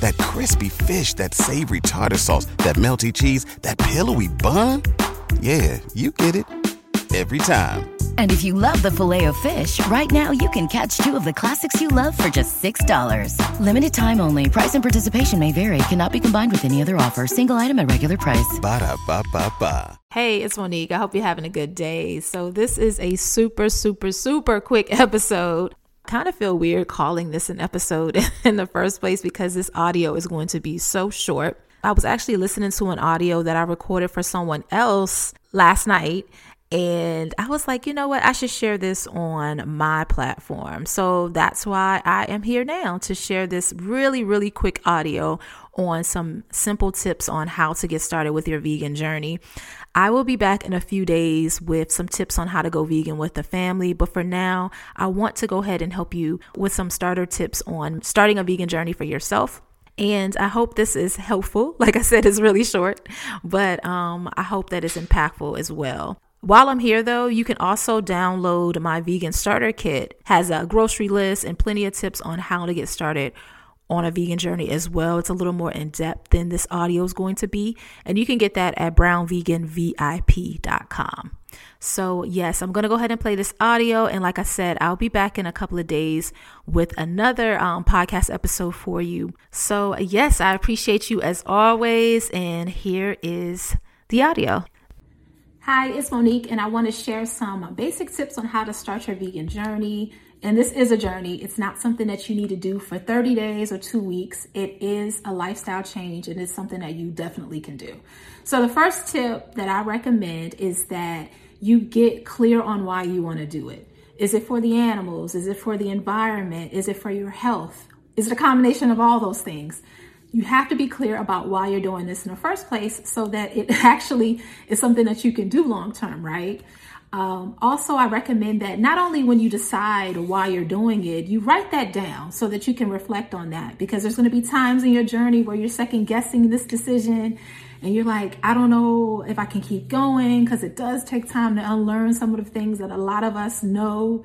That crispy fish, that savory tartar sauce, that melty cheese, that pillowy bun. Yeah, you get it every time. And if you love the Filet-O-Fish, right now you can catch two of the classics you love for just $6. Limited time only. Price and participation may vary. Cannot be combined with any other offer. Single item at regular price. Ba da ba ba ba. Hey, it's Monique. I hope you're having a good day. So, this is a super, super, super quick episode. Kind of feel weird calling this an episode in the first place because this audio is going to be so short. I was actually listening to an audio that I recorded for someone else last night and I was like, you know what? I should share this on my platform. So that's why I am here now to share this really, really quick audio on some simple tips on how to get started with your vegan journey. I will be back in a few days with some tips on how to go vegan with the family. But for now, I want to go ahead and help you with some starter tips on starting a vegan journey for yourself. And I hope this is helpful. Like I said, it's really short, but um, I hope that it's impactful as well. While I'm here though, you can also download my vegan starter kit. Has a grocery list and plenty of tips on how to get started on a vegan journey as well. It's a little more in depth than this audio is going to be, and you can get that at brownveganvip.com. So, yes, I'm going to go ahead and play this audio. And like I said, I'll be back in a couple of days with another um, podcast episode for you. So, yes, I appreciate you as always. And here is the audio. Hi, it's Monique, and I want to share some basic tips on how to start your vegan journey. And this is a journey, it's not something that you need to do for 30 days or two weeks. It is a lifestyle change, and it's something that you definitely can do. So, the first tip that I recommend is that you get clear on why you want to do it. Is it for the animals? Is it for the environment? Is it for your health? Is it a combination of all those things? You have to be clear about why you're doing this in the first place so that it actually is something that you can do long term, right? Um, also, I recommend that not only when you decide why you're doing it, you write that down so that you can reflect on that because there's going to be times in your journey where you're second guessing this decision and you're like, I don't know if I can keep going because it does take time to unlearn some of the things that a lot of us know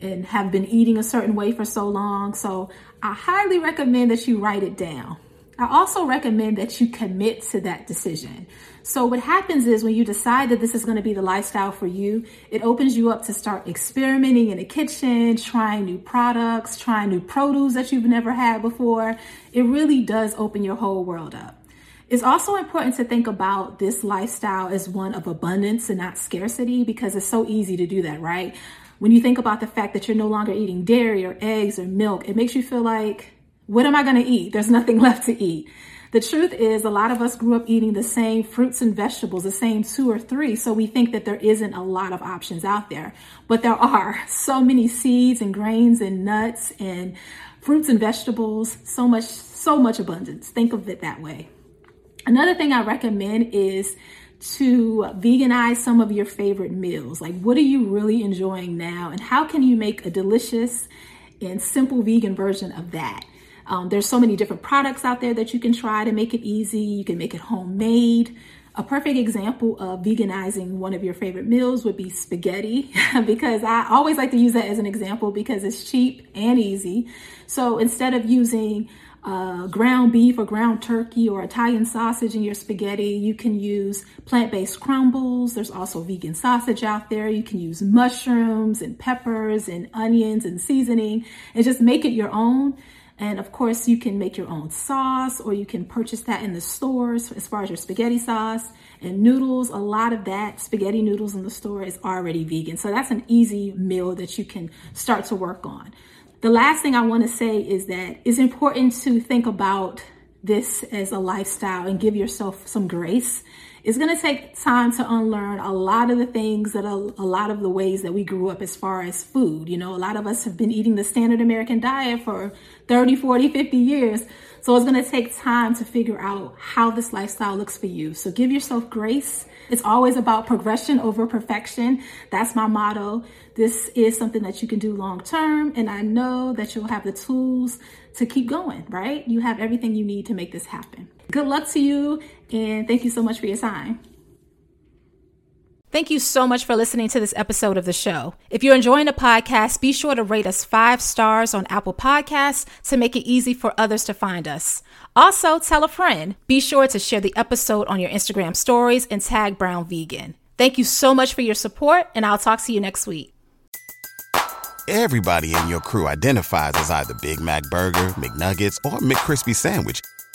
and have been eating a certain way for so long. So I highly recommend that you write it down. I also recommend that you commit to that decision. So, what happens is when you decide that this is going to be the lifestyle for you, it opens you up to start experimenting in the kitchen, trying new products, trying new produce that you've never had before. It really does open your whole world up. It's also important to think about this lifestyle as one of abundance and not scarcity because it's so easy to do that, right? When you think about the fact that you're no longer eating dairy or eggs or milk, it makes you feel like what am I going to eat? There's nothing left to eat. The truth is, a lot of us grew up eating the same fruits and vegetables, the same two or three, so we think that there isn't a lot of options out there. But there are so many seeds and grains and nuts and fruits and vegetables, so much, so much abundance. Think of it that way. Another thing I recommend is to veganize some of your favorite meals. Like, what are you really enjoying now? And how can you make a delicious and simple vegan version of that? Um, there's so many different products out there that you can try to make it easy. You can make it homemade. A perfect example of veganizing one of your favorite meals would be spaghetti, because I always like to use that as an example because it's cheap and easy. So instead of using uh, ground beef or ground turkey or Italian sausage in your spaghetti. You can use plant based crumbles. There's also vegan sausage out there. You can use mushrooms and peppers and onions and seasoning and just make it your own. And of course, you can make your own sauce or you can purchase that in the stores as far as your spaghetti sauce and noodles. A lot of that spaghetti noodles in the store is already vegan. So that's an easy meal that you can start to work on. The last thing I want to say is that it's important to think about this as a lifestyle and give yourself some grace It's going to take time to unlearn a lot of the things that are a lot of the ways that we grew up as far as food. You know, a lot of us have been eating the standard American diet for 30, 40, 50 years. So it's going to take time to figure out how this lifestyle looks for you. So give yourself grace. It's always about progression over perfection. That's my motto. This is something that you can do long term. And I know that you'll have the tools to keep going, right? You have everything you need to make this happen. Good luck to you. And thank you so much for your time. Thank you so much for listening to this episode of the show. If you're enjoying the podcast, be sure to rate us five stars on Apple Podcasts to make it easy for others to find us. Also, tell a friend. Be sure to share the episode on your Instagram stories and tag Brown Vegan. Thank you so much for your support, and I'll talk to you next week. Everybody in your crew identifies as either Big Mac Burger, McNuggets, or McCrispy Sandwich,